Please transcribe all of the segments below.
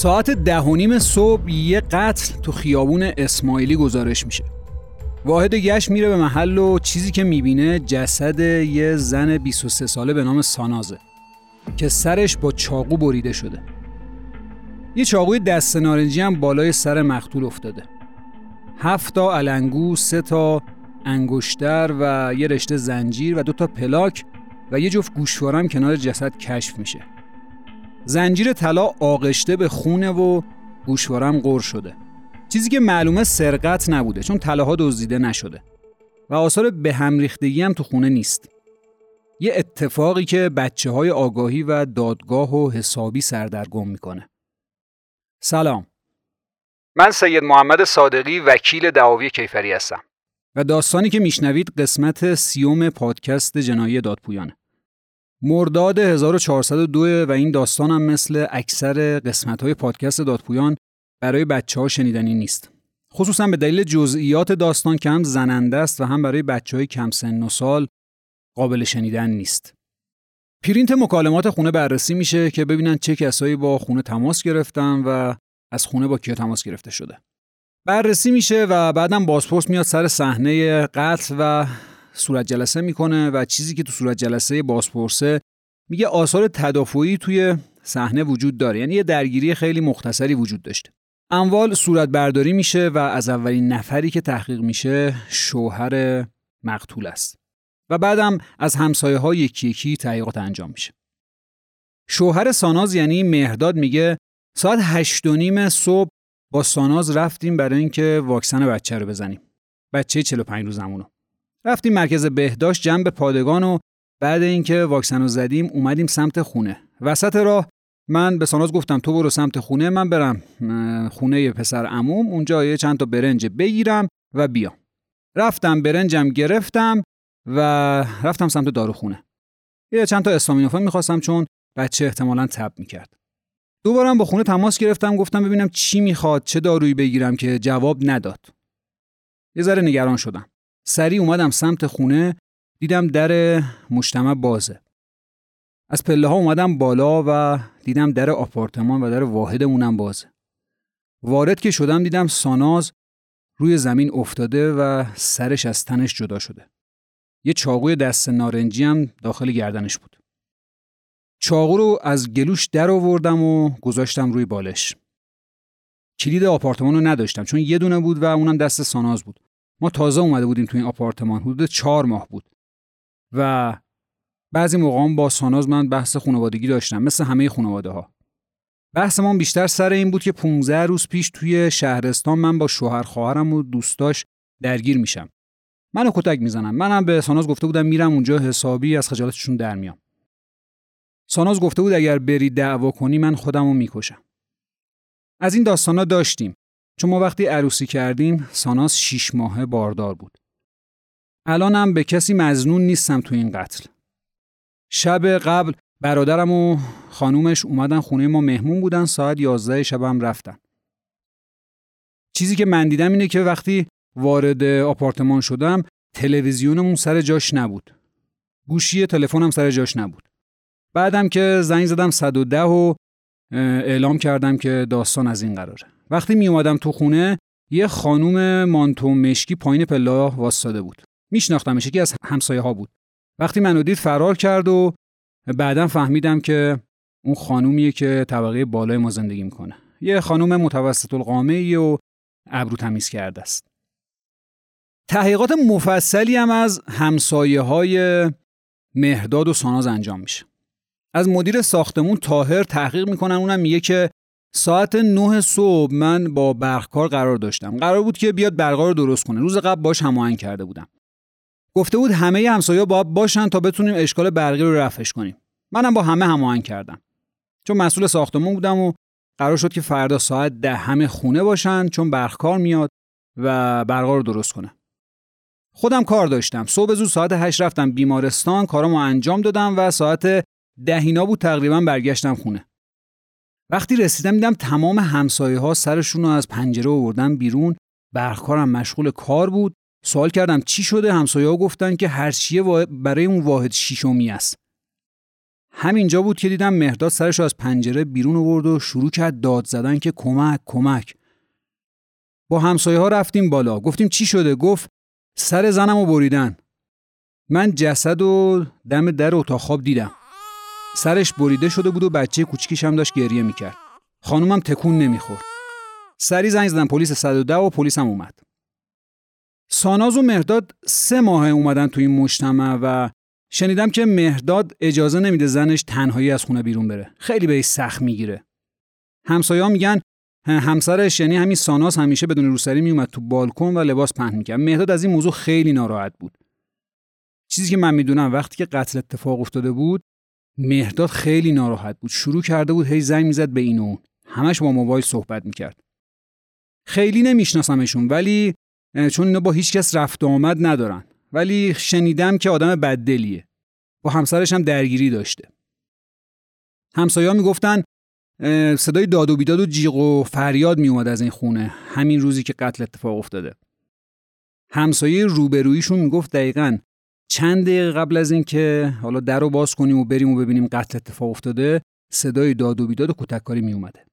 ساعت ده و نیم صبح یه قتل تو خیابون اسماعیلی گزارش میشه. واحد گشت میره به محل و چیزی که می‌بینه جسد یه زن 23 ساله به نام سانازه که سرش با چاقو بریده شده. یه چاقوی دست نارنجی هم بالای سر مقتول افتاده. هفت تا علنگو، سه تا انگشتر و یه رشته زنجیر و دو تا پلاک و یه جفت گوشوارم کنار جسد کشف میشه. زنجیر طلا آغشته به خونه و گوشوارم قر شده. چیزی که معلومه سرقت نبوده چون طلاها دزدیده نشده. و آثار به هم ریختگی هم تو خونه نیست. یه اتفاقی که بچه های آگاهی و دادگاه و حسابی سردرگم می‌کنه. سلام. من سید محمد صادقی وکیل دعاوی کیفری هستم. و داستانی که میشنوید قسمت سیوم پادکست جنایی دادپویانه. مرداد 1402 و این داستان هم مثل اکثر قسمت های پادکست دادپویان برای بچه ها شنیدنی نیست. خصوصا به دلیل جزئیات داستان که هم زننده است و هم برای بچه های کم سن و سال قابل شنیدن نیست. پرینت مکالمات خونه بررسی میشه که ببینن چه کسایی با خونه تماس گرفتن و از خونه با کیا تماس گرفته شده. بررسی میشه و بعدم بازپرس میاد سر صحنه قتل و صورت جلسه می‌کنه و چیزی که تو صورت جلسه بازپرسه میگه آثار تدافعی توی صحنه وجود داره. یعنی یه درگیری خیلی مختصری وجود داشته اموال صورت برداری میشه و از اولین نفری که تحقیق میشه شوهر مقتول است. و بعدم از همسایه ها یکی یکی تحقیقات انجام میشه. شوهر ساناز یعنی مهرداد میگه ساعت هشت و نیم صبح با ساناز رفتیم برای اینکه واکسن بچه رو بزنیم. بچه 45 روزمونو رفتیم مرکز بهداشت جنب پادگان و بعد اینکه واکسن رو زدیم اومدیم سمت خونه. وسط راه من به ساناز گفتم تو برو سمت خونه من برم خونه پسر عموم اونجا یه چند تا برنج بگیرم و بیام. رفتم برنجم گرفتم و رفتم سمت داروخونه. یه چند تا استامینوفن می‌خواستم چون بچه احتمالا تب می‌کرد. دوبارم با خونه تماس گرفتم گفتم ببینم چی می‌خواد چه دارویی بگیرم که جواب نداد. یه ذره نگران شدم. سریع اومدم سمت خونه دیدم در مجتمع بازه. از پله ها اومدم بالا و دیدم در آپارتمان و در واحدمونم بازه. وارد که شدم دیدم ساناز روی زمین افتاده و سرش از تنش جدا شده. یه چاقوی دست نارنجی هم داخل گردنش بود. چاقو رو از گلوش در آوردم و گذاشتم روی بالش. کلید آپارتمان رو نداشتم چون یه دونه بود و اونم دست ساناز بود. ما تازه اومده بودیم تو این آپارتمان حدود چهار ماه بود. و بعضی موقع با ساناز من بحث خانوادگی داشتم مثل همه خانواده ها بحث ما بیشتر سر این بود که 15 روز پیش توی شهرستان من با شوهر خواهرم و دوستاش درگیر میشم. منو کتک می‌زنم. منم به ساناز گفته بودم میرم اونجا حسابی از خجالتشون در میام. ساناز گفته بود اگر بری دعوا کنی من خودمو می‌کشم. از این داستانا داشتیم. چون ما وقتی عروسی کردیم ساناس شیش ماهه باردار بود. الانم به کسی مزنون نیستم تو این قتل. شب قبل برادرم و خانومش اومدن خونه ما مهمون بودن ساعت یازده شبم رفتن. چیزی که من دیدم اینه که وقتی وارد آپارتمان شدم تلویزیونمون سر جاش نبود. گوشی تلفنم سر جاش نبود. بعدم که زنگ زدم 110 و اعلام کردم که داستان از این قراره. وقتی می اومدم تو خونه یه خانوم مانتو مشکی پایین پلا واسطاده بود. میشناختمش یکی از همسایه ها بود. وقتی منو دید فرار کرد و بعدا فهمیدم که اون خانومیه که طبقه بالای ما زندگی می‌کنه. یه خانوم متوسط القامه و ابرو تمیز کرده است. تحقیقات مفصلی هم از همسایه های مهداد و ساناز انجام میشه. از مدیر ساختمون تاهر تحقیق می‌کنن اونم میگه که ساعت 9 صبح من با برقکار قرار داشتم. قرار بود که بیاد برقا رو درست کنه. روز قبل باش هماهنگ کرده بودم. گفته بود همه همسایه‌ها باید باشن تا بتونیم اشکال برقی رو رفعش کنیم. منم با همه هماهنگ کردم. چون مسئول ساختمون بودم و قرار شد که فردا ساعت ده همه خونه باشن چون برقکار میاد و برقا رو درست کنه. خودم کار داشتم. صبح زود ساعت 8 رفتم بیمارستان. کارامو انجام دادم و ساعت دهینا بود تقریبا برگشتم خونه. وقتی رسیدم دیدم تمام همسایه ها سرشون رو از پنجره آوردن بیرون. برخکارم مشغول کار بود. سوال کردم چی شده؟ همسایه ها گفتن که هرچیه برای اون واحد شیشمی است. همینجا بود که دیدم مهداد سرش از پنجره بیرون آورد و شروع کرد داد زدن که کمک کمک. با همسایه ها رفتیم بالا. گفتیم چی شده؟ گفت سر زنم رو بریدن. من جسد و دم در اتاق خواب دیدم. سرش بریده شده بود و بچه کوچیکش هم داشت گریه می‌کرد. خانومم تکون نمی‌خورد. سری زنگ زدم پلیس 110 و پلیس هم اومد. ساناز و مهرداد سه ماه اومدن تو این مجتمع و شنیدم که مهرداد اجازه نمیده زنش تنهایی از خونه بیرون بره. خیلی بهش سخت می‌گیره. همسایه ها میگن همسرش یعنی همین ساناز همیشه بدون روسری میومد تو بالکن و لباس پهن می‌کرد. مهداد از این موضوع خیلی ناراحت بود. چیزی که من می‌دونم وقتی که قتل اتفاق افتاده بود مهداد خیلی ناراحت بود. شروع کرده بود هی زنگ می‌زد به این و اون همش با موبایل صحبت می‌کرد. خیلی نمیشناسمشون ولی چون اینا با هیچ کس رفت آمد ندارن. ولی شنیدم که آدم بددلیه. با همسرش هم درگیری داشته. همسایه‌ها می‌گفتن صدای داد و بیداد و جیغ و فریاد میومد از این خونه همین روزی که قتل اتفاق افتاده. همسایه روبرویشون می‌گفت دقیقا چند دقیقه قبل از اینکه حالا در رو باز کنیم و بریم و ببینیم قتل اتفاق افتاده صدای داد و بیداد و کتککاری می اومده.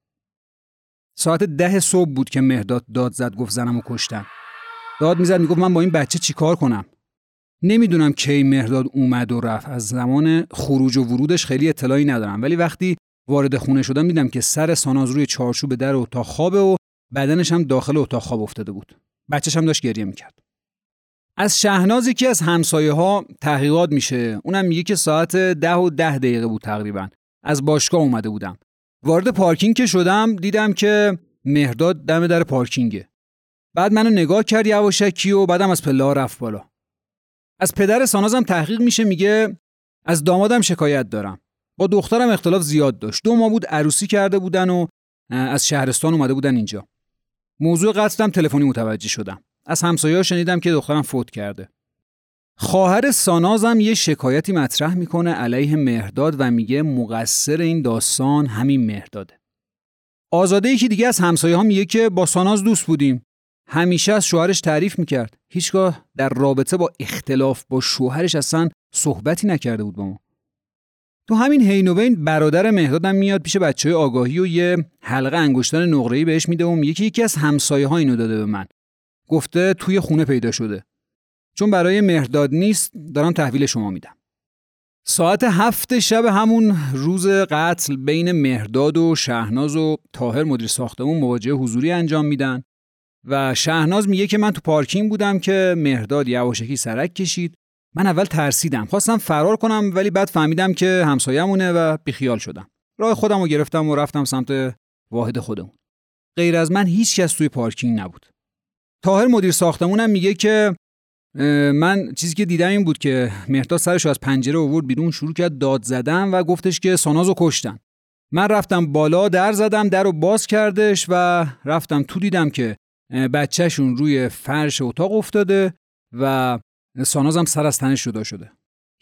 ساعت ده صبح بود که مهداد داد زد گفت زنم و کشتم. داد می‌زد می‌گفت من با این بچه چیکار کنم؟ نمی‌دونم کی مهداد اومد و رفت از زمان خروج و ورودش خیلی اطلاعی ندارم ولی وقتی وارد خونه شدم دیدم که سر ساناز روی چارچوب در اتاق خوابه و بدنش هم داخل اتاق خواب افتاده بود. بچهش هم داشت گریه می‌کرد. از شهناز یکی از همسایه ها تحقیقات میشه. اونم میگه که ساعت ده و ده دقیقه بود تقریبا. از باشگاه اومده بودم. وارد پارکینگ که شدم دیدم که مهرداد دم در پارکینگه. بعد منو نگاه کرد یواشکی و بعدم از پله رفت بالا. از پدر سانازم تحقیق میشه میگه از دامادم شکایت دارم. با دخترم اختلاف زیاد داشت. دو ماه بود عروسی کرده بودن و از شهرستان اومده بودن اینجا. موضوع قتلم تلفنی متوجه شدم. از همسایه‌ها شنیدم که دخترم فوت کرده. خواهر سانازم یه شکایتی مطرح می‌کنه علیه مهرداد و میگه مقصر این داستان همین مهرداده. آزاده یکی دیگه از همسایه ها میگه که با ساناز دوست بودیم. همیشه از شوهرش تعریف می‌کرد. هیچگاه در رابطه با اختلاف با شوهرش اصلا صحبتی نکرده بود با ما. تو همین هینوین برادر مهدادم میاد پیش بچه آگاهی و یه حلقه انگشتان نقره‌ای بهش میده و میگه که یکی از همسایه ها اینو داده به من. گفته توی خونه پیدا شده. چون برای مهرداد نیست دارم تحویل شما میدم. ساعت هفت شب همون روز قتل بین مهرداد و شهناز و تاهر مدیر ساختمون مواجهه حضوری انجام میدن و شهناز میگه که من تو پارکینگ بودم که مهرداد یواشکی سرک کشید. من اول ترسیدم خواستم فرار کنم ولی بعد فهمیدم که همسایه‌مونه و بیخیال شدم. راه خودم رو گرفتم و رفتم سمت واحد خودمون. غیر از من هیچ کس توی پارکینگ نبود. تاهر مدیر ساختمونم میگه که من چیزی که دیدم این بود که مهرداد سرش از پنجره آورد بیرون شروع کرد داد زدن و گفتش که سانازو کشتن. من رفتم بالا در زدم در رو باز کردش و رفتم تو دیدم که بچهشون روی فرش اتاق افتاده و سانازم سر از تنش جدا شده.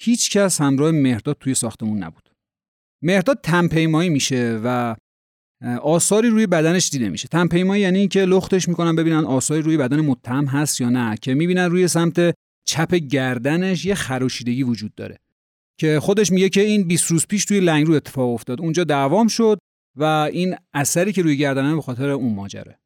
هیچ کس همراه مهرداد توی ساختمون نبود. مهرداد تنپیمایی میشه و آثاری روی بدنش دیده میشه. تنپیمایی یعنی اینکه لختش می‌کنن ببینن آثاری روی بدن متهم هست یا نه که می‌بینن روی سمت چپ گردنش یه خروشیدگی وجود داره. که خودش میگه که این 20 روز پیش توی لنگرو اتفاق افتاد. اونجا دعوام شد و این اثری که روی گردنه به خاطر اون ماجره.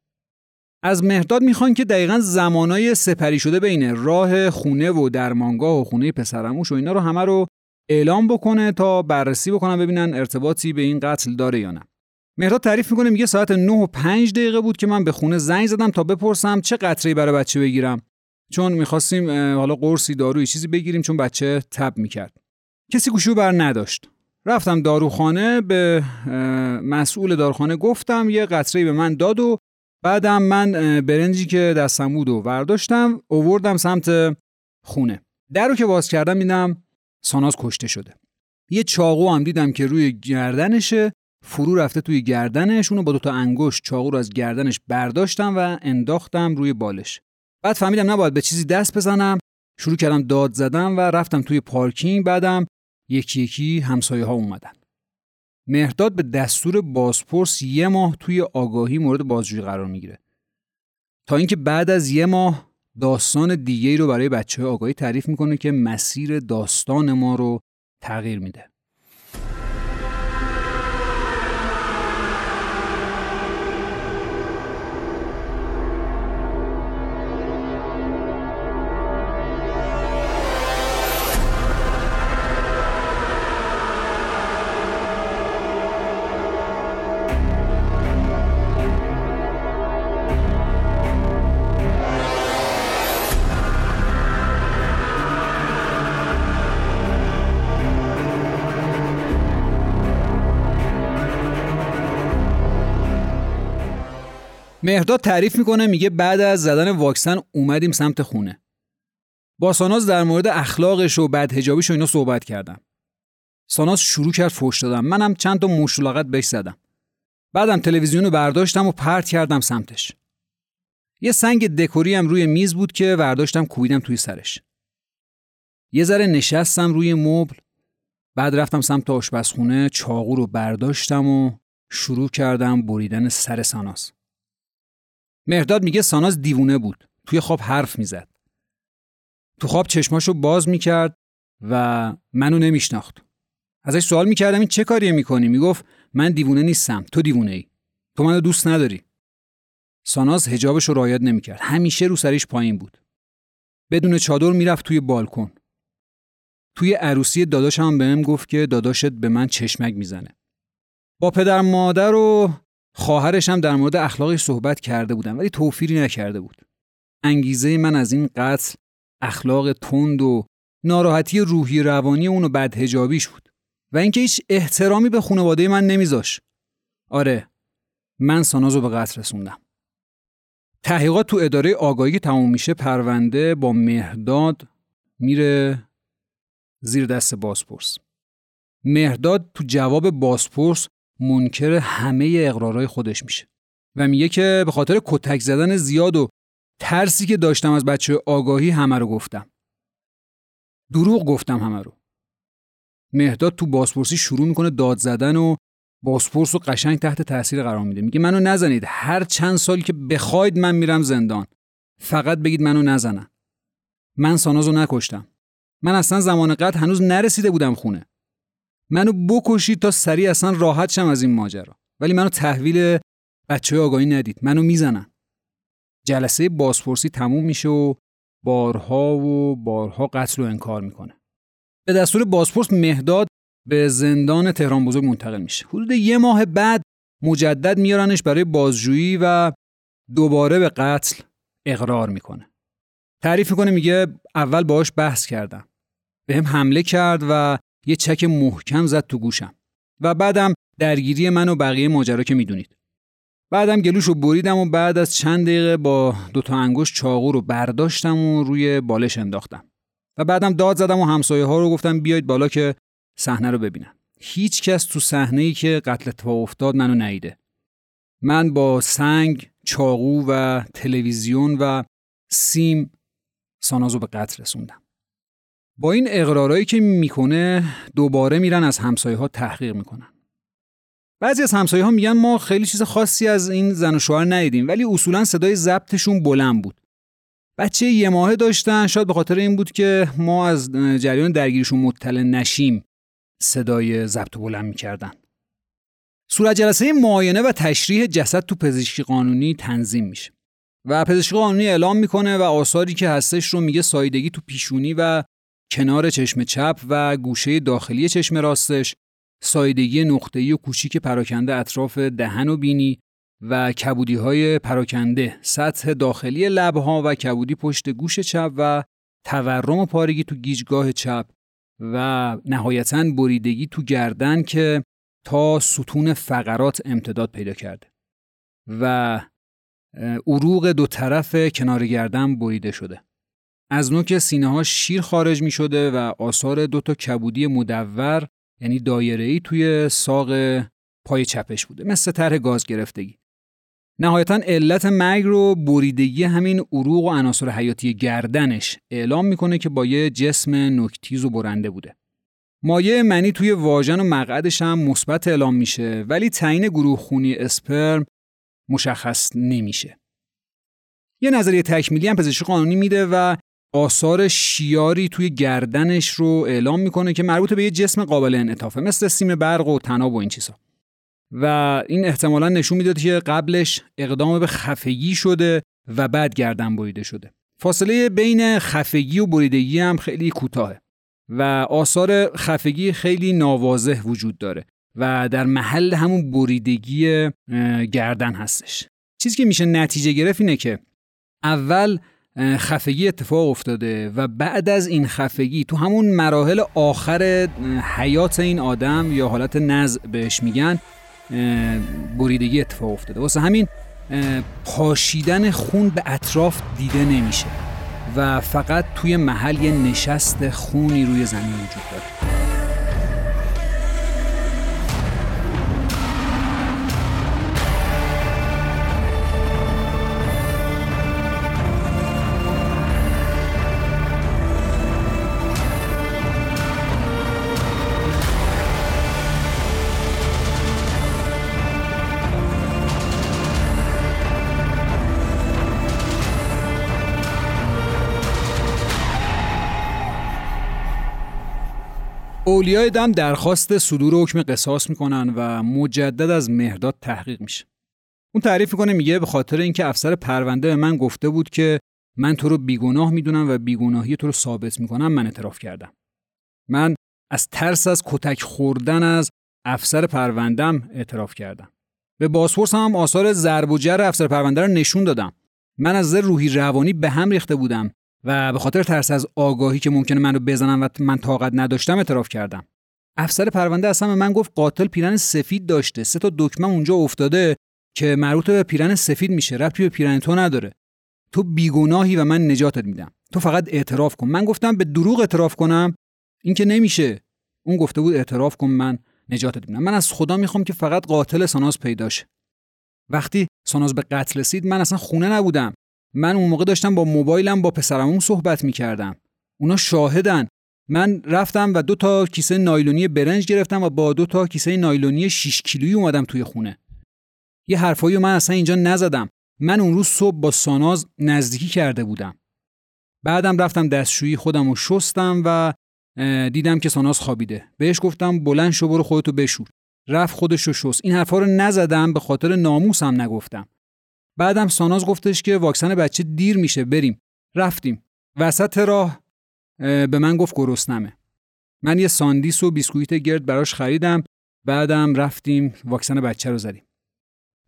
از مهداد می‌خوان که دقیقا زمانای سپری شده بین راه خونه و درمانگاه و خونه پسرموش و اینا رو همه رو اعلام بکنه تا بررسی بکنن ببینن ارتباطی به این قتل داره یا نه. مهراد تعریف می‌کنه میگه ساعت 9 و 5 دقیقه بود که من به خونه زنگ زدم تا بپرسم چه قطره‌ای برای بچه بگیرم. چون می‌خواستیم حالا قرصی داروی چیزی بگیریم چون بچه تب می‌کرد. کسی گوشو بر نداشت. رفتم داروخانه به مسئول داروخانه گفتم یه قطره‌ای به من داد و بعدم من برنجی که دستم بود و برداشتم اووردم سمت خونه. در رو که باز کردم دیدم ساناز کشته شده. یه چاقو هم دیدم که روی گردنشه. فرو رفته توی گردنش اونو با دوتا انگشت چاقو رو از گردنش برداشتم و انداختم روی بالش. بعد فهمیدم نباید به چیزی دست بزنم. شروع کردم داد زدم و رفتم توی پارکینگ. بعدم یکی یکی همسایه ها اومدن. مهرداد به دستور بازپرس یه ماه توی آگاهی مورد بازجویی قرار می‌گیره. تا اینکه بعد از یه ماه داستان دیگه رو برای بچه آگاهی تعریف می‌کنه که مسیر داستان ما رو تغییر میده. مهرداد تعریف می‌کنه میگه بعد از زدن واکسن اومدیم سمت خونه. با ساناز در مورد اخلاقش و بدهجابیش و اینا صحبت کردم. ساناز شروع کرد فوش دادم منم چند تا مشلقت بهش زدم. بعدم تلویزیون رو برداشتم و پرت کردم سمتش. یه سنگ دکوری هم روی میز بود که برداشتم کوبیدم توی سرش. یه ذره نشستم روی مبل. بعد رفتم سمت آشپزخونه چاقو رو برداشتم و شروع کردم بریدن سر ساناز. مهداد میگه ساناز دیوونه بود. توی خواب حرف می‌زد. تو خواب چشماشو باز می‌کرد و منو نمیشناخت. ازش سوال می‌کردم این چه کاریه می‌کنی؟ می‌گفت من دیوونه نیستم. تو دیوونه ای تو منو دوست نداری. ساناز هجابش رو رعایت نمی‌کرد. همیشه رو سریش پایین بود. بدون چادر می‌رفت توی بالکن. توی عروسی داداشم هم بهم گفت که داداشت به من چشمک می‌زنه. با پدر مادر و خواهرش هم در مورد اخلاقش صحبت کرده بودم ولی توفیری نکرده بود. انگیزه من از این قتل اخلاق تند و ناراحتی روحی روانی اون و بدهجابیش بود. و اینکه هیچ احترامی به خانواده من نمیذاش. آره من سانازو به قتل رسوندم. تحقیقات تو اداره آگاهی تموم میشه پرونده با مهرداد میره زیر دست بازپرس. مهرداد تو جواب بازپرس منکر همه اقرارهای خودش میشه. و میگه که به خاطر کتک زدن زیاد و ترسی که داشتم از بچه آگاهی همه رو گفتم. دروغ گفتم همه رو. مهداد تو بازپرسی شروع می‌کنه داد زدن و بازپرس رو قشنگ تحت تاثیر قرار میده. میگه منو نزنید. هر چند سالی که بخواید من میرم زندان. فقط بگید منو نزنن. من سانازو نکشتم. من اصلا زمان قد هنوز نرسیده بودم خونه. منو بکشید تا سریع اصلا راحت شم از این ماجرا. ولی منو تحویل بچه آگاهی ندید. منو می‌زنن. جلسه بازپرسی تموم میشه و بارها و بارها قتل و انکار می‌کنه. به دستور بازپرس مهداد به زندان تهران بزرگ منتقل میشه. حدود یه ماه بعد مجدد میارنش برای بازجویی و دوباره به قتل اقرار می‌کنه. تعریف می‌کنه میگه اول باهاش بحث کردم. به هم حمله کرد و یه چک محکم زد تو گوشم. و بعدم درگیری من و بقیه ماجرا که می‌دونید. بعدم گلوش رو بریدم و بعد از چند دقیقه با دوتا انگشت چاقو رو برداشتم و روی بالش انداختم. و بعدم داد زدم و همسایه ها رو گفتم بیاید بالا که صحنه رو ببینم هیچ کس تو صحنه ای که قتل اتفاق افتاد منو نیده. من با سنگ چاقو و تلویزیون و سیم سانازو به قتل رسوندم. با این اقرارایی که می‌کنه دوباره میرن از همسایه ها تحقیق می‌کنن. بعضی از همسایه ها میگن ما خیلی چیز خاصی از این زن و شوهر ندیدیم ولی اصولا صدای ضبطشون بلند بود. بچه یه ماهه داشتن شاید به خاطر این بود که ما از جریان درگیریشون مطلع نشیم صدای ضبط بلند می‌کردن. صورت جلسه معاینه و تشریح جسد تو پزشکی قانونی تنظیم میشه. و پزشکی قانونی اعلام می‌کنه و آثاری که هستش رو میگه سایدگی تو پیشونی و کنار چشم چپ و گوشه داخلی چشم راستش سایدگی نقطه‌ای و کوچیک پراکنده اطراف دهن و بینی و کبودی های پراکنده سطح داخلی لبها و کبودی پشت گوش چپ و تورم و پارگی تو گیجگاه چپ و نهایتا بریدگی تو گردن که تا ستون فقرات امتداد پیدا کرده و عروق دو طرف کنار گردن بریده شده. از نوک سینه ها شیر خارج می شده و آثار دو تا کبودی مدور یعنی دایره ای توی ساق پای چپش بوده مثل طرح گاز گرفتگی. نهایتا علت مرگ رو بریدگی همین عروق و عناصر حیاتی گردنش اعلام می‌کنه که با یه جسم نکتیز و برنده بوده. مایه منی توی واژن و مقعدش هم مثبت اعلام میشه ولی تعیین گروه خونی اسپرم مشخص نمیشه. یه نظریه تکمیلی هم پزشکی قانونی میده و آثار شیاری توی گردنش رو اعلام می‌کنه که مربوط به یه جسم قابل انعطافه مثل سیم برق و تناب و این چیزا. و این احتمالا نشون می‌داد که قبلش اقدام به خفگی شده و بعد گردن بریده شده. فاصله بین خفگی و بریدگی هم خیلی کوتاهه و آثار خفگی خیلی ناواضح وجود داره و در محل همون بریدگی گردن هستش. چیزی که میشه نتیجه گرفت اینه که اول خفگی اتفاق افتاده و بعد از این خفگی تو همون مراحل آخر حیات این آدم یا حالت نزع بهش میگن بریدگی اتفاق افتاده. واسه همین پاشیدن خون به اطراف دیده نمیشه و فقط توی محل یه نشست خونی روی زمین وجود داره. اولیای دم درخواست صدور حکم قصاص می‌کنن و مجدد از مهرداد تحقیق میشه. اون تعریف می‌کنه میگه به خاطر اینکه افسر پرونده به من گفته بود که من تو رو بیگناه می‌دونم و بیگناهی تو رو ثابت می‌کنم من اعتراف کردم. من از ترس از کتک خوردن از افسر پروندم اعتراف کردم. به بازپرس هم آثار ضرب و جر افسر پرونده رو نشون دادم. من از روحی روانی به هم ریخته بودم و به خاطر ترس از آگاهی که ممکنه منو بزنن و من طاقت نداشتم اعتراف کردم. افسر پرونده اصلا به من گفت قاتل پیرن سفید داشته. سه تا دکمه اونجا افتاده که مربوط به پیرن سفید میشه. ربطی به پیرن تو نداره. تو بیگناهی و من نجاتت میدم. تو فقط اعتراف کن. من گفتم به دروغ اعتراف کنم این که نمیشه. اون گفته بود اعتراف کن من نجاتت میدم. من از خدا می‌خوام که فقط قاتل ساناز پیداشه وقتی ساناز به قتل رسید من اصلا خونه نبودم. من اون موقع داشتم با موبایلم با پسرمون صحبت می‌کردم. اونا شاهدن. من رفتم و دو تا کیسه نایلونی برنج گرفتم و با دو تا کیسه نایلونی 6 کیلویی اومدم توی خونه. یه حرفایی من اصلا اینجا نزدم. من اون روز صبح با ساناز نزدیکی کرده بودم. بعدم رفتم دستشویی خودم رو شستم و دیدم که ساناز خوابیده. بهش گفتم بلند شو برو خودتو بشور. رفت خودش رو شست. این حرفا رو نزدم به خاطر ناموسم نگفتم. بعدم ساناز گفتش که واکسن بچه دیر میشه بریم. رفتیم. وسط راه به من گفت گرسنمه. من یه ساندیس و بیسکویت گرد براش خریدم. بعدم رفتیم واکسن بچه رو زدیم.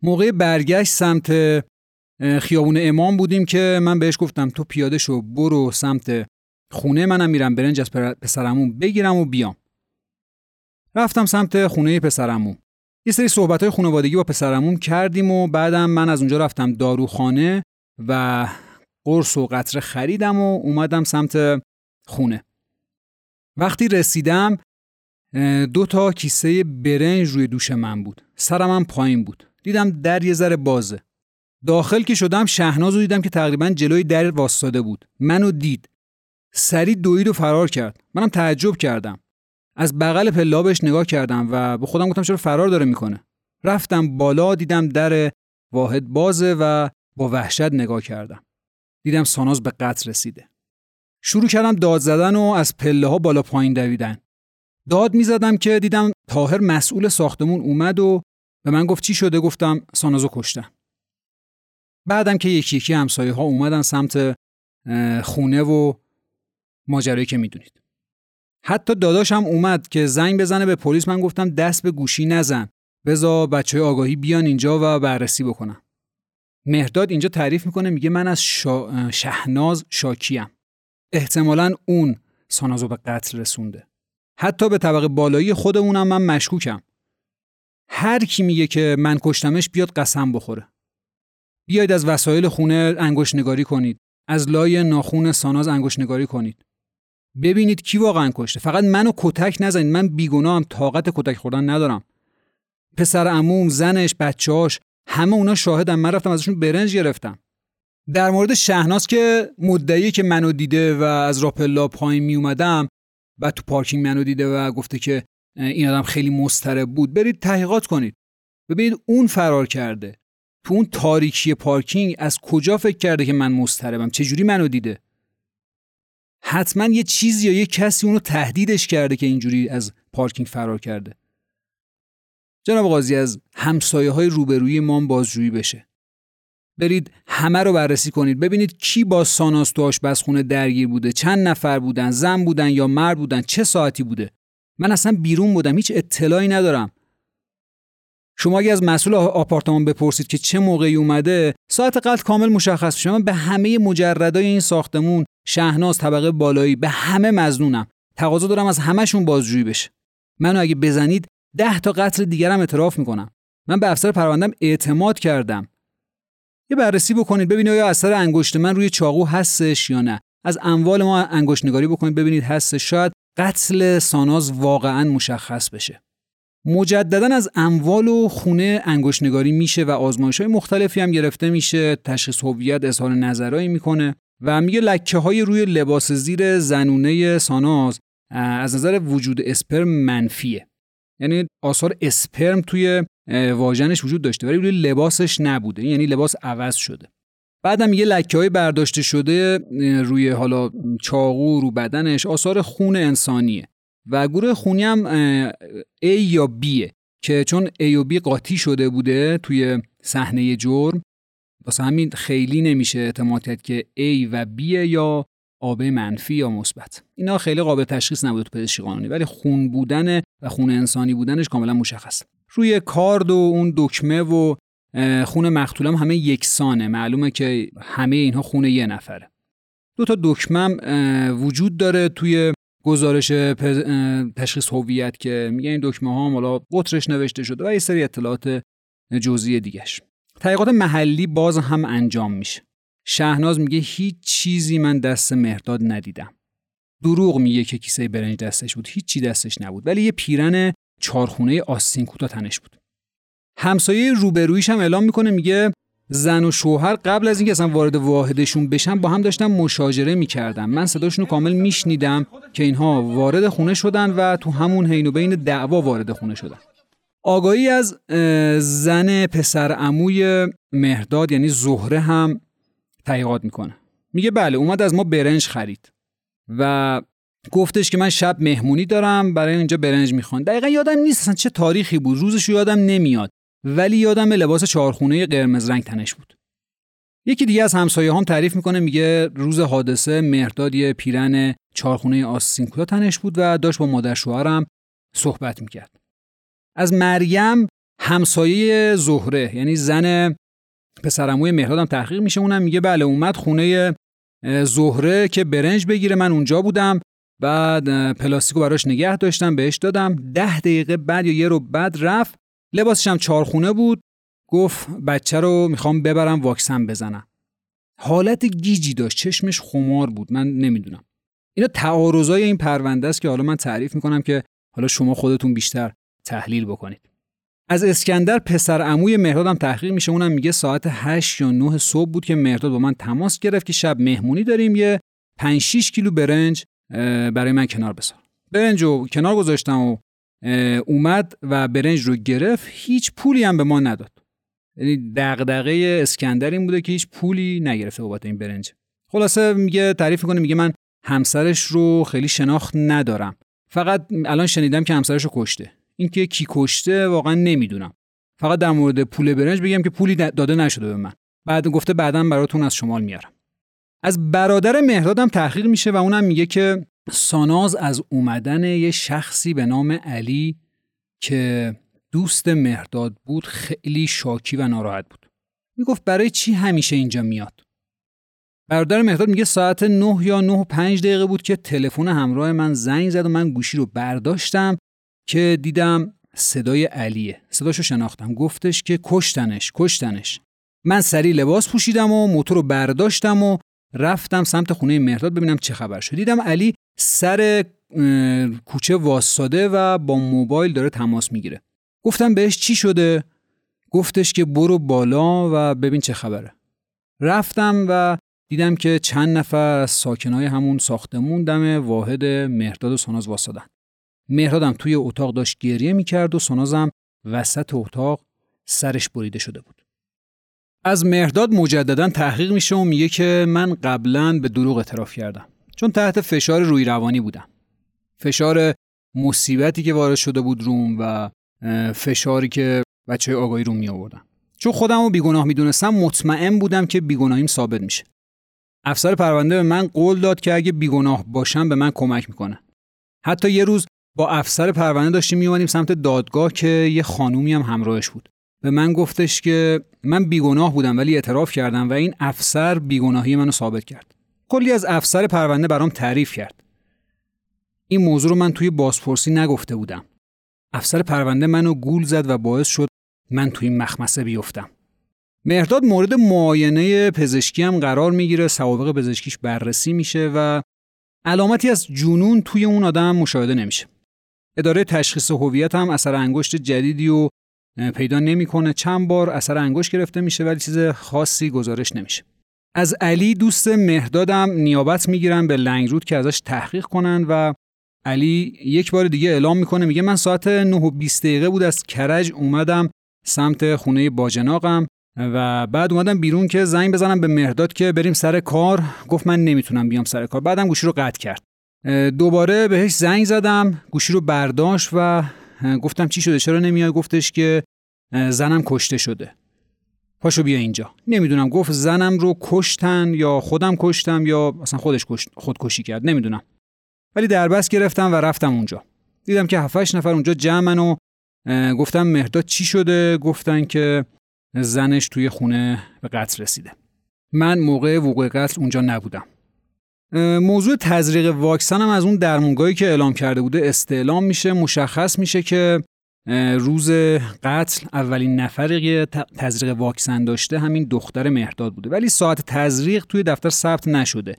موقع برگشت سمت خیابون امام بودیم که من بهش گفتم تو پیاده شو برو سمت خونه منم میرم برنج از پسرعموم بگیرم و بیام. رفتم سمت خونه پسرعموم. یه سری صحبت های خانوادگی با پسرمون کردیم و بعدم من از اونجا رفتم داروخانه و قرص و قطره خریدم و اومدم سمت خونه. وقتی رسیدم دو تا کیسه برنج روی دوش من بود. سرم هم پایین بود. دیدم در یه ذره بازه. داخل که شدم شهناز رو دیدم که تقریبا جلوی در واسطاده بود. منو دید. سری دوید و فرار کرد. منم تعجب کردم. از بغل پلابش نگاه کردم و به خودم گفتم چرا فرار داره می‌کنه. رفتم بالا دیدم در واحد بازه و با وحشت نگاه کردم. دیدم ساناز به قتل رسیده. شروع کردم داد زدن و از پله ها بالا پایین دویدن. داد می‌زدم که دیدم تاهر مسئول ساختمون اومد و به من گفت چی شده؟ گفتم سانازو کشتم. بعدم که یکی یکی همسایه ها اومدن سمت خونه و ماجرایی که می‌دونید. حتی داداشم اومد که زنگ بزنه به پلیس. من گفتم دست به گوشی نزن. بزا بچه آگاهی بیان اینجا و بررسی بکنم. مهداد اینجا تعریف می‌کنه میگه من از شا... شهناز شاکیم. احتمالا اون سانازو به قتل رسونده. حتی به طبق بالایی خودمونم من مشکوکم. هر کی میگه که من کشتمش بیاد قسم بخوره. بیاید از وسایل خونه انگوش نگاری کنید. از لای ناخون ساناز انگوش نگاری کنید. ببینید کی واقعا کشته. فقط منو کتک نزنید. من بیگناهم. طاقت کتک خوردن ندارم. پسر عموم زنش بچه‌هاش همه اونا شاهدن. من رفتم ازشون برنج گرفتم. در مورد شهناز که مدعی که منو دیده و از راپلا پایین می اومدم و تو پارکینگ منو دیده و گفته که این آدم خیلی مضطرب بود. برید تحقیقات کنید. ببینید اون فرار کرده. تو اون تاریکی پارکینگ از کجا فکر کرده که من مضطربم؟ چجوری منو دیده؟ حتما یه چیزی یا یه کسی اونو تهدیدش کرده که اینجوری از پارکینگ فرار کرده. جناب قاضی از همسایه های روبروی ما بازجویی بشه. برید همه رو بررسی کنید. ببینید کی با ساناس تو آشپزخونه درگیر بوده چند نفر بودن زن بودن یا مرد بودن چه ساعتی بوده. من اصلا بیرون بودم هیچ اطلاعی ندارم. شما اگه از مسئول آپارتمان بپرسید که چه موقعی اومده ساعت قتل کامل مشخص شما به همه مجردای این ساختمون شهناز طبقه بالایی به همه مزنونم تقاضا دارم از همهشون بازجویی بشه. منو اگه بزنید ده تا قتل دیگرم اعتراف می‌کنم. من به افسر پروندم اعتماد کردم. یه بررسی بکنید ببینید آیا اثر انگشت من روی چاقو هستش یا نه. از اموال ما انگشت نگاری بکنید ببینید هستش. شاید قتل ساناز واقعا مشخص بشه. مجددا از اموال و خونه انگشت نگاری میشه و آزمایش های مختلفی هم گرفته میشه. تشخیص هویت اظهار نظرهایی می‌کنه و میگه لکه های روی لباس زیر زنونه ساناز از نظر وجود اسپرم منفیه. یعنی آثار اسپرم توی واژنش وجود داشته ولی روی لباسش نبوده. یعنی لباس عوض شده. بعدم یه لکه های برداشته شده روی حالا چاقو رو بدنش آثار خون انسانیه. و گروه خونی هم A یا B که چون A و B قاطی شده بوده توی صحنه جرم واسه همین خیلی نمیشه اعتماد کرد که A و B یا آب منفی یا مثبت. اینا خیلی قابل تشخیص نبوده تو پزشکی قانونی ولی خون بودن و خون انسانی بودنش کاملا مشخص. روی کارد و اون دکمه و خون مقتولم همه یکسانه. معلومه که همه اینها خون یه نفره. دو تا دکمم وجود داره توی گزارش تشخیص هویت که میگه این دکمه ها حالا قطرش نوشته شده و یه سری اطلاعات جزئی دیگهش. تحقیقات محلی باز هم انجام میشه. شهناز میگه هیچ چیزی من دست مهرداد ندیدم. دروغ میگه که کیسه برنج دستش بود. هیچ چی دستش نبود. ولی یه پیرن چارخونه آستین کوتاه تنش بود. همسایه روبرویش هم اعلام می‌کنه میگه زن و شوهر قبل از اینکه اصلا وارد واحدشون بشن با هم داشتن مشاجره می‌کردن. من صداشون رو کامل میشنیدم که اینها وارد خونه شدن و تو همون حین و بین دعوا وارد خونه شدن. آگاهی از زن پسر عموی مهرداد یعنی زهره هم تحقیقات می‌کنه. میگه بله اومد از ما برنج خرید و گفتش که من شب مهمونی دارم برای اینجا برنج می‌خوان. دقیقا یادم نیست اصلا چه تاریخی بود. روزش یادم نمیاد. ولی یادم لباس چهارخونه قرمز رنگ تنش بود. یکی دیگه از همسایه هم تعریف می‌کنه میگه روز حادثه مهرداد یه پیرن چهارخونه آستین کوتاه تنش بود و داشت با مادر شوهرم صحبت می‌کرد. از مریم همسایه زهره یعنی زن پسرموی مهردادم تحقیق میشه. اونم میگه بله اومد خونه زهره که برنج بگیره من اونجا بودم. بعد پلاستیکو براش نگه داشتم بهش دادم. ده دقیقه بعد یا یه رو بعد رفت. لباسش هم چارخونه بود. گفت بچه رو می‌خوام ببرم واکسن بزنم. حالت گیجی داشت. چشمش خمار بود. من نمی‌دونم. اینا تعارضای این پرونده است که حالا من تعریف می‌کنم که حالا شما خودتون بیشتر تحلیل بکنید. از اسکندر پسر عموی مهردادم تحقیق میشه. اونم میگه ساعت 8 یا 9 صبح بود که مهرداد با من تماس گرفت که شب مهمونی داریم. یه 5 6 کیلو برنج برای من کنار بذار. برنج رو کنار گذاشتم و اومد و برنج رو گرفت هیچ پولی هم به ما نداد. یعنی دغدغه اسکندر این بوده که هیچ پولی نگرفته بابت این برنج. خلاصه میگه تعریف می‌کنه میگه من همسرش رو خیلی شناخت ندارم. فقط الان شنیدم که همسرش رو کشته. اینکه کی کشته واقعا نمی‌دونم. فقط در مورد پول برنج بگم که پولی داده نشده به من. بعد گفته بعدا براتون از شمال میارم. از برادر مهدادم تحقیق میشه و اونم میگه که ساناز از اومدن یه شخصی به نام علی که دوست مهرداد بود خیلی شاکی و ناراحت بود. می‌گفت برای چی همیشه اینجا میاد؟ برادر مهداد میگه ساعت 9 یا 9 و 5 دقیقه بود که تلفن همراه من زنگ زد و من گوشی رو برداشتم که دیدم صدای علیه. صداشو شناختم. گفتش که کشتنش کشتنش. من سری لباس پوشیدم و موتور رو برداشتم و رفتم سمت خونه مهرداد ببینم چه خبر شد. دیدم علی سر کوچه واستاده و با موبایل داره تماس می‌گیره. گفتم بهش چی شده؟ گفتش که برو بالا و ببین چه خبره. رفتم و دیدم که چند نفر از ساکنای همون ساختمون دم واحد مهرداد و ساناز واسادن مهردادم توی اتاق داشت گریه می‌کرد و سانازم وسط اتاق سرش بریده شده بود. از مهرداد مجددا تحقیق میشه و میگه که من قبلا به دروغ اعتراف کردم. چون تحت فشار روی روانی بودم. فشار مصیبتی که وارد شده بود روم و فشاری که بچه آگاهی روم می آوردن چون خودم رو بیگناه می‌دونستم مطمئن بودم که بیگناهیم ثابت میشه. افسر پرونده به من قول داد که اگه بیگناه باشم به من کمک می‌کنه. حتی یه روز با افسر پرونده داشتیم میومدیم سمت دادگاه که یه خانومی هم همراهش بود. به من گفتش که من بیگناه بودم ولی اعتراف کردم و این افسر بیگناهی منو ثابت کرد. کلی از افسر پرونده برام تعریف کرد. این موضوع رو من توی بازپرسی نگفته بودم. افسر پرونده منو گول زد و باعث شد من توی مخمسه بیفتم. مهرداد مورد معاینه پزشکی هم قرار می‌گیره. سوابق پزشکیش بررسی میشه و علامتی از جنون توی اون آدم مشاهده نمیشه. اداره تشخیص هویت هم اثر انگشت جدیدی و پیدا نمی‌کنه. چند بار اثر انگشت گرفته میشه ولی چیز خاصی گزارش نمیشه. از علی دوست مهدادم نیابت می‌گیرن به لنگرود که ازش تحقیق کنن و علی یک بار دیگه اعلام می‌کنه میگه من ساعت 9 و 20 دقیقه بود از کرج اومدم سمت خونه باجناقم و بعد اومدم بیرون که زنگ بزنم به مهرداد که بریم سر کار. گفت من نمی‌تونم بیام سر کار. بعدم گوشی رو قطع کرد. دوباره بهش زنگ زدم گوشی رو برداشت و گفتم چی شده؟ چرا نمیای؟ گفتش که زنم کشته شده. پاشو بیا اینجا. نمی‌دونم گفت زنم رو کشتن یا خودم کشتم یا اصلا خودش خودکشی کرد. نمی‌دونم. ولی دربست گرفتم و رفتم اونجا. دیدم که 7 نفر اونجا جمعن و گفتم مهداد چی شده؟ گفتن که زنش توی خونه به قتل رسیده. من موقع وقوع قتل اونجا نبودم. موضوع تزریق واکسن هم از اون درمونگاهی که اعلام کرده بوده استعلام میشه مشخص میشه که روز قتل اولین نفری که تزریق واکسن داشته همین دختر مهرداد بوده. ولی ساعت تزریق توی دفتر ثبت نشده.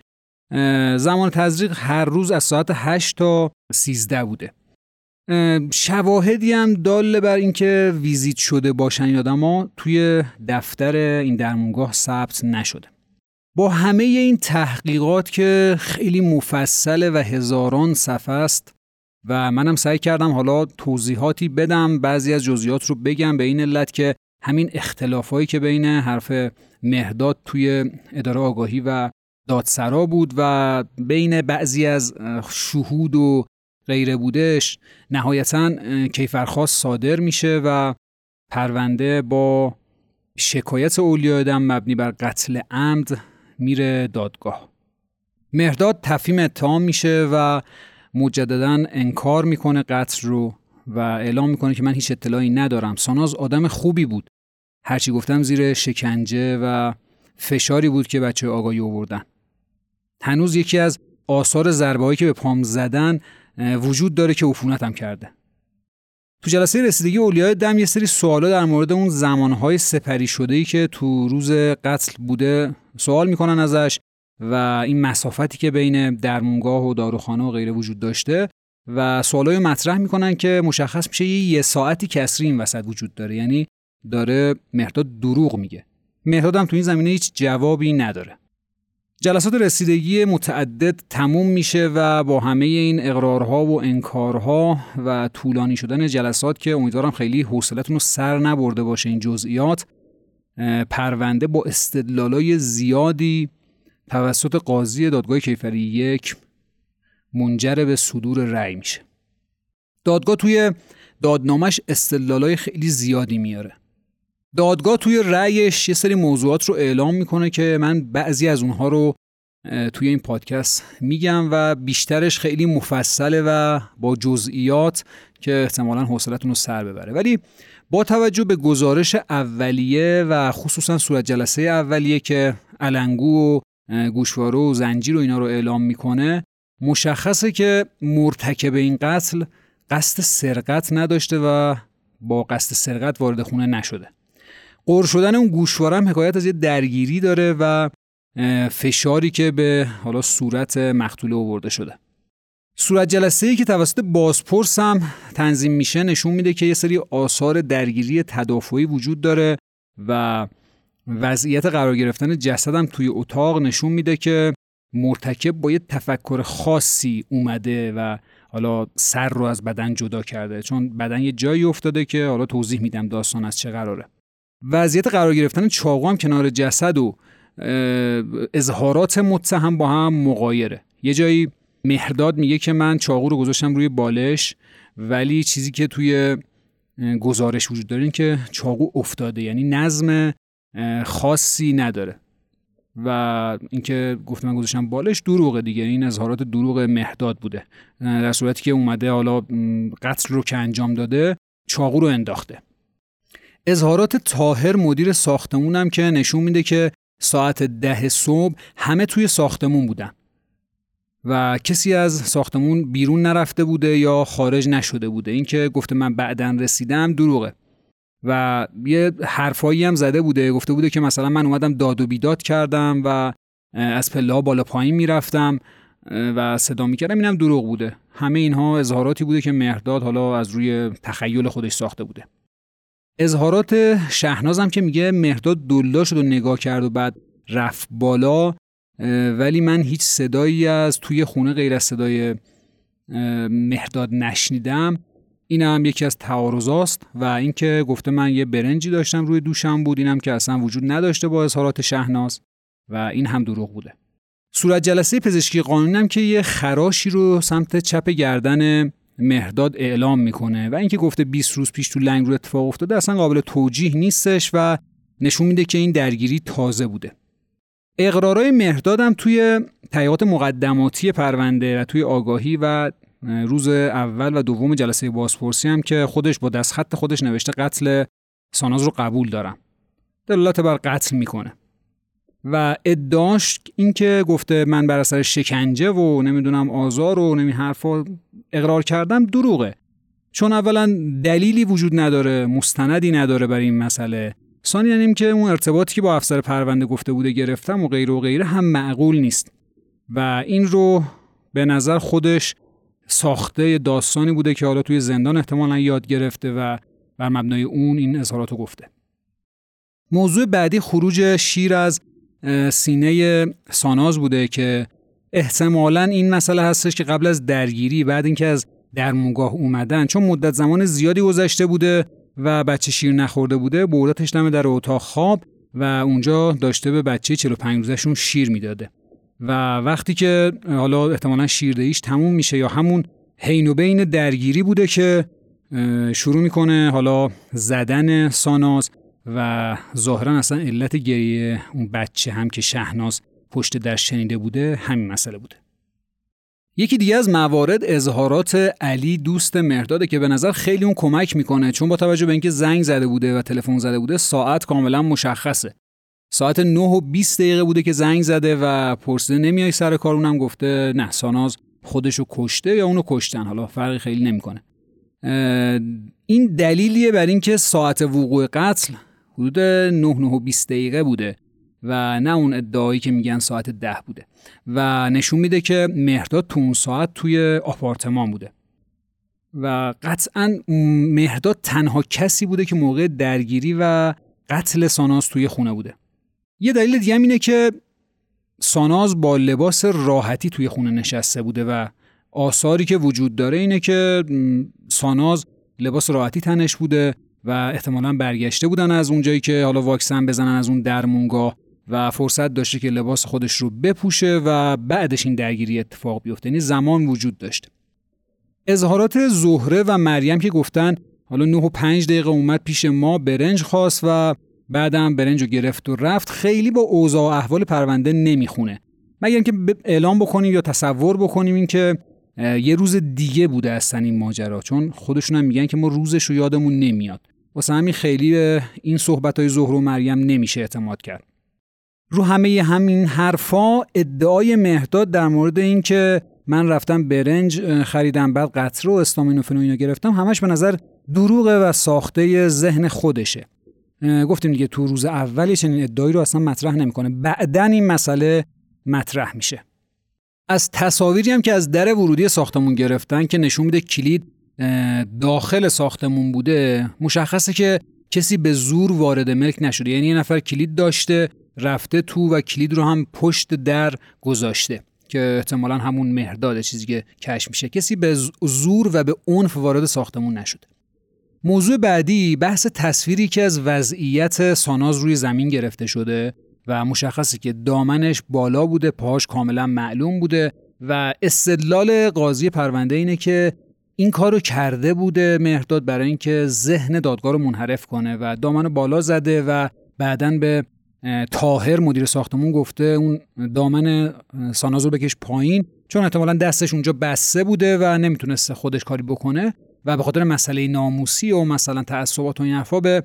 زمان تزریق هر روز از ساعت 8 تا 13 بوده. شواهدی هم داله بر اینکه ویزیت شده باشن این آدما توی دفتر این درمونگاه ثبت نشده. با همه این تحقیقات که خیلی مفصله و هزاران صفحه است و منم سعی کردم حالا توضیحاتی بدم بعضی از جزئیات رو بگم به این علت که همین اختلافایی که بین حرف مهداد توی اداره آگاهی و دادسرا بود و بین بعضی از شهود و غیره بودش نهایتا کیفرخواست صادر میشه و پرونده با شکایت اولیاء دم مبنی بر قتل عمد میره دادگاه. مهرداد تفهیم اتهام میشه و مجددا انکار می‌کنه قتل رو و اعلام می‌کنه که من هیچ اطلاعی ندارم. ساناز آدم خوبی بود. هرچی گفتم زیر شکنجه و فشاری بود که بچه آگاهی آوردن. هنوز یکی از آثار ضربه که به پام زدن وجود داره که عفونتم کرده. تو جلسه رسیدگی اولیای دم یه سری سوالا در مورد اون زمانهای سپری شده ای که تو روز قتل بوده سوال می‌کنن ازش و این مسافتی که بین درمونگاه و داروخانه و غیره وجود داشته و سوالای مطرح می‌کنن که مشخص میشه یه, ساعتی کسری این وسط وجود داره. یعنی داره مهداد دروغ میگه. مهداد هم تو این زمینه هیچ جوابی نداره. جلسات رسیدگی متعدد تموم میشه و با همه این اقرارها و انکارها و طولانی شدن جلسات که امیدوارم خیلی حوصلتون رو سر نبرده باشه این جزئیات پرونده با استدلالای زیادی توسط قاضی دادگاه کیفری یک منجر به صدور رأی میشه. دادگاه توی دادنامش استدلالای خیلی زیادی میاره. دادگاه توی رأیش یه سری موضوعات رو اعلام می‌کنه که من بعضی از اونها رو توی این پادکست میگم و بیشترش خیلی مفصله و با جزئیات که احتمالا حوصلتون رو سر ببره. ولی با توجه به گزارش اولیه و خصوصا صورت جلسه اولیه که علنگو و گوشواره و زنجیر و اینا رو اعلام می‌کنه مشخصه که مرتکب این قتل قصد سرقت نداشته و با قصد سرقت وارد خونه نشده. قر شدن اون گوشواره هم حکایت از یه درگیری داره و فشاری که به حالا صورت مقتول آورده شده. صورت جلسه ای که توسط بازپرس هم تنظیم میشه نشون میده که یه سری آثار درگیری تدافعی وجود داره و وضعیت قرار گرفتن جسد هم توی اتاق نشون میده که مرتکب با یه تفکر خاصی اومده و حالا سر رو از بدن جدا کرده. چون بدن یه جایی افتاده که حالا توضیح میدم داستان از چه قراره. وضعیت قرار گرفتن چاقو هم کنار جسد و اظهارات متهم با هم مقایره یه جایی مهرداد میگه که من چاقو رو گذاشتم روی بالش ولی چیزی که توی گزارش وجود داره این که چاقو افتاده یعنی نظم خاصی نداره. و اینکه گفتم من گذاشتم بالش دروغه دیگه این اظهارات دروغ مهداد بوده. در صورتی که اومده حالا قتل رو که انجام داده چاقو رو انداخته. اظهارات تاهر مدیر ساختمونم که نشون میده که ساعت ده صبح همه توی ساختمون بودن. و کسی از ساختمون بیرون نرفته بوده یا خارج نشده بوده. اینکه گفته من بعدا رسیدم دروغه. و یه حرفایی هم زده بوده. گفته بوده که مثلا من اومدم داد و بیداد کردم و از پله بالا پایین می‌رفتم و صدا می‌کردم. اینم دروغ بوده. همه اینها اظهاراتی بوده که مهرداد حالا از روی تخیل خودش ساخته بوده. اظهارات شهنازم که میگه مهرداد دلا شد و نگاه کرد و بعد رفت بالا ولی من هیچ صدایی از توی خونه غیر از صدای مهرداد نشنیدم. این هم یکی از تعارضاست و اینکه گفته من یه برنجی داشتم روی دوشم بود اینم که اصلا وجود نداشته با اظهارات شهناز و این هم دروغ بوده. صورت جلسه پزشکی قانونی که یه خراشی رو سمت چپ گردن مهرداد اعلام می‌کنه و اینکه گفته 20 روز پیش تو لنگ رو اتفاق افتاده اصلا قابل توجیه نیستش و نشون میده که این درگیری تازه بوده. اقرارای مهرداد هم توی تحقیقات مقدماتی پرونده و توی آگاهی و روز اول و دوم جلسه بازپرسی هم که خودش با دستخط خودش نوشته قتل ساناز رو قبول دارم. دلالت بر قتل می‌کنه. و ادعاش اینکه گفته من بر اثر شکنجه و نمی‌دونم آزار و نمی حرفا اقرار کردم دروغه. چون اولا دلیلی وجود نداره مستندی نداره برای این مسئله. ثانیا یعنی که اون ارتباطی که با افسر پرونده گفته بوده گرفتم و غیره و غیره هم معقول نیست. و این رو به نظر خودش ساخته داستانی بوده که حالا توی زندان احتمالا یاد گرفته و بر مبنای اون این اظهارات گفته. موضوع بعدی خروج شیر از سینه ساناز بوده که احتمالا این مسئله هستش که قبل از درگیری بعد اینکه از درمونگاه اومدن چون مدت زمان زیادی گذشته بوده و بچه شیر نخورده بوده بردتش دم در اتاق خواب و اونجا داشته به بچه 45 روزشون شیر می‌داده. و وقتی که حالا احتمالا شیردهیش تموم میشه یا همون حین و بین درگیری بوده که شروع می‌کنه حالا زدن ساناز. و ظاهرا اصلا علت گریه اون بچه هم که شهناز پشت در شنیده بوده همین مسئله بوده. یکی دیگه از موارد اظهارات علی دوست مهرداده که به نظر خیلی اون کمک می‌کنه چون با توجه به اینکه زنگ زده بوده و تلفن زده بوده ساعت کاملا مشخصه. ساعت 9 و 20 دقیقه بوده که زنگ زده و پرسیده نمیای سر کار؟ اونم گفته نه ساناز خودشو کشته یا اونو کشتن؟ حالا فرقی خیلی نمی‌کنه. این دلیلیه بر اینکه ساعت وقوع قتل حدود 9 9 و 20 دقیقه بوده و نه اون ادعایی که میگن ساعت ده بوده و نشون میده که مهرداد تو اون ساعت توی آپارتمان بوده. و قطعا مهرداد تنها کسی بوده که موقع درگیری و قتل ساناز توی خونه بوده. یه دلیل دیگه اینه که ساناز با لباس راحتی توی خونه نشسته بوده و آثاری که وجود داره اینه که ساناز لباس راحتی تنش بوده و احتمالا برگشته بودن از اونجایی که حالا واکسن بزنن از اون درمونگاه و فرصت داشته که لباس خودش رو بپوشه و بعدش این درگیری اتفاق بیفته. یعنی زمان وجود داشته اظهارات زهره و مریم که گفتن حالا 9 و 5 دقیقه اومد پیش ما برنج خواست و بعدم برنج رو گرفت و رفت. خیلی با اوضاع و احوال پرونده نمی‌خونه. مگر اینکه اعلام بکنیم یا تصور بکنیم اینکه یه روز دیگه بوده اصلا این ماجرا. چون خودشون هم میگن که ما روزش رو یادمون نمیاد. واسه همین خیلی به این صحبت های زهر و مریم نمیشه اعتماد کرد. رو همه همین حرفا ادعای مهداد در مورد اینکه من رفتم برنج خریدم بعد قطره و استامینوفن و اینو گرفتم همش به نظر دروغه و ساخته ذهن خودشه. گفتیم دیگه تو روز اولی چنین ادعایی رو اصلا مطرح نمی‌کنه. بعدا این مسئله مطرح میشه. از تصاویری هم که از در ورودی ساختمون گرفتن که نشون میده کلید داخل ساختمون بوده مشخصه که کسی به زور وارد ملک نشده. یعنی یه نفر کلید داشته رفته تو و کلید رو هم پشت در گذاشته که احتمالا همون مهرداد چیزی که کش میشه. کسی به زور و به عنف وارد ساختمون نشده. موضوع بعدی بحث تصویری که از وضعیت ساناز روی زمین گرفته شده و مشخصه که دامنش بالا بوده پاش کاملا معلوم بوده و استدلال قاضی پرونده اینه که این کارو کرده بوده مهرداد برای اینکه ذهن دادگاه رو منحرف کنه و دامن بالا زده و بعدا به تاهر مدیر ساختمون گفته اون دامن ساناز رو بکش پایین. چون احتمالا دستش اونجا بسته بوده و نمی‌تونسته خودش کاری بکنه و به خاطر مسئله ناموسی و مثلا تعصبات و این حرفا به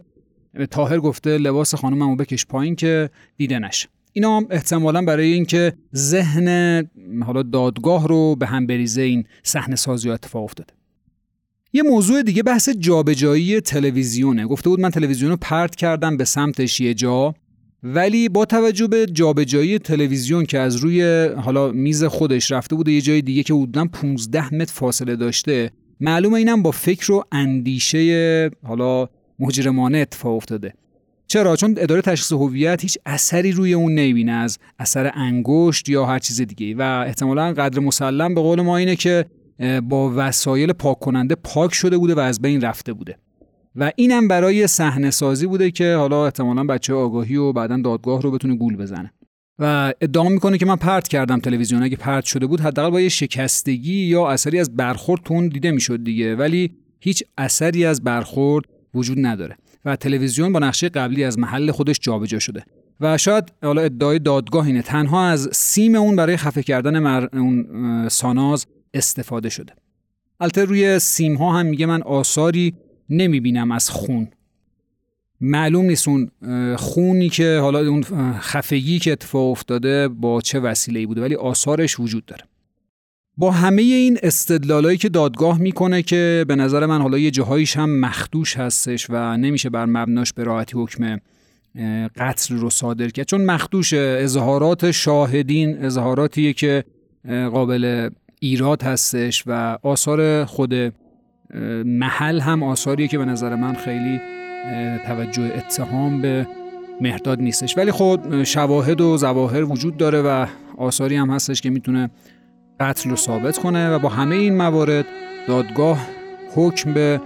تاهر گفته لباس خانممو بکش پایین که دیده نشه. اینا هم احتمالا برای اینکه ذهن حالا دادگاه رو به هم بریزه این صحنه سازی اتفاق افتاده. یه موضوع دیگه بحث جابجایی تلویزیونه. گفته بود من تلویزیون رو پرت کردم به سمتش یه جا ولی با توجه به جابجایی تلویزیون که از روی حالا میز خودش رفته بوده یه جای دیگه که حدودا 15 متر فاصله داشته معلومه اینم با فکر و اندیشه حالا مجرمانه اتفاق افتاده. چرا؟ چون اداره تشخیص هویت هیچ اثری روی اون نمی‌بینه از اثر انگشت یا هر چیز دیگه و احتمالا قدر مسلم به قول ما اینه که با وسایل پاک کننده پاک شده بوده و از بین رفته بوده. و اینم برای صحنه سازی بوده که حالا احتمالا بچه آگاهی و بعدا دادگاه رو بتونه گول بزنه. و ادعا می‌کنه که من پرت کردم تلویزیون. اگه پرت شده بود حداقل با یه شکستگی یا اثری از برخورد تون دیده می‌شد دیگه. ولی هیچ اثری از برخورد وجود نداره. و تلویزیون با نقشه قبلی از محل خودش جابجا شده. و شاید حالا ادعای دادگاه اینه. تنها از سیم اون برای خفه کردن مر... اون ساناز استفاده شده. البته روی سیم ها هم میگه من آثاری نمی‌بینم از خون. معلوم نیست اون خونی که حالا اون خفگی که اتفاق افتاده با چه وسیله‌ای بوده ولی آثارش وجود داره. با همه این استدلالایی که دادگاه می‌کنه که به نظر من حالا یه جاهایش هم مخدوش هستش و نمیشه بر مبناش به راحتی حکم قتل رو صادر کرد. چون مخدوش اظهارات شاهدین اظهاراتیه که قابل ایراد هستش و آثار خود محل هم آثاریه که به نظر من خیلی توجه اتهام به مهداد نیستش. ولی خود شواهد و زواهر وجود داره و آثاری هم هستش که می‌تونه قتل رو ثابت کنه و با همه این موارد دادگاه حکم به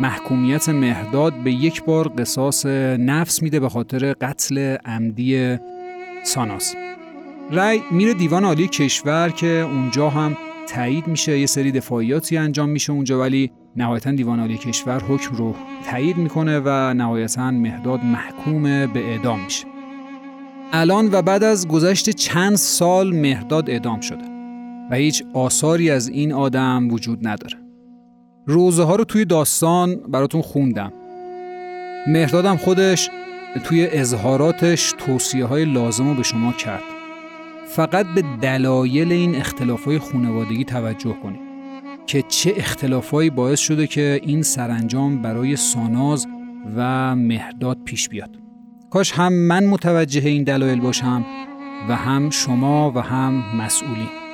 محکومیت مهداد به یک بار قصاص نفس میده به خاطر قتل عمدی ساناس. رای میره دیوان عالی کشور که اونجا هم تایید میشه یه سری دفاعیاتی انجام میشه اونجا ولی نهایتا دیوان عالی کشور حکم رو تایید می‌کنه و نهایتا مهداد محکوم به اعدام میشه. الان و بعد از گذشت چند سال مهداد اعدام شده و هیچ آثاری از این آدم وجود نداره. روزه ها رو توی داستان براتون خوندم. مهدادم خودش توی اظهاراتش توصیه های لازم رو به شما کرد. فقط به دلایل این اختلاف های خانوادگی توجه کنید که چه اختلافایی باعث شده که این سرانجام برای ساناز و مهداد پیش بیاد. کاش هم من متوجه این دلایل باشم و هم شما و هم مسئولین.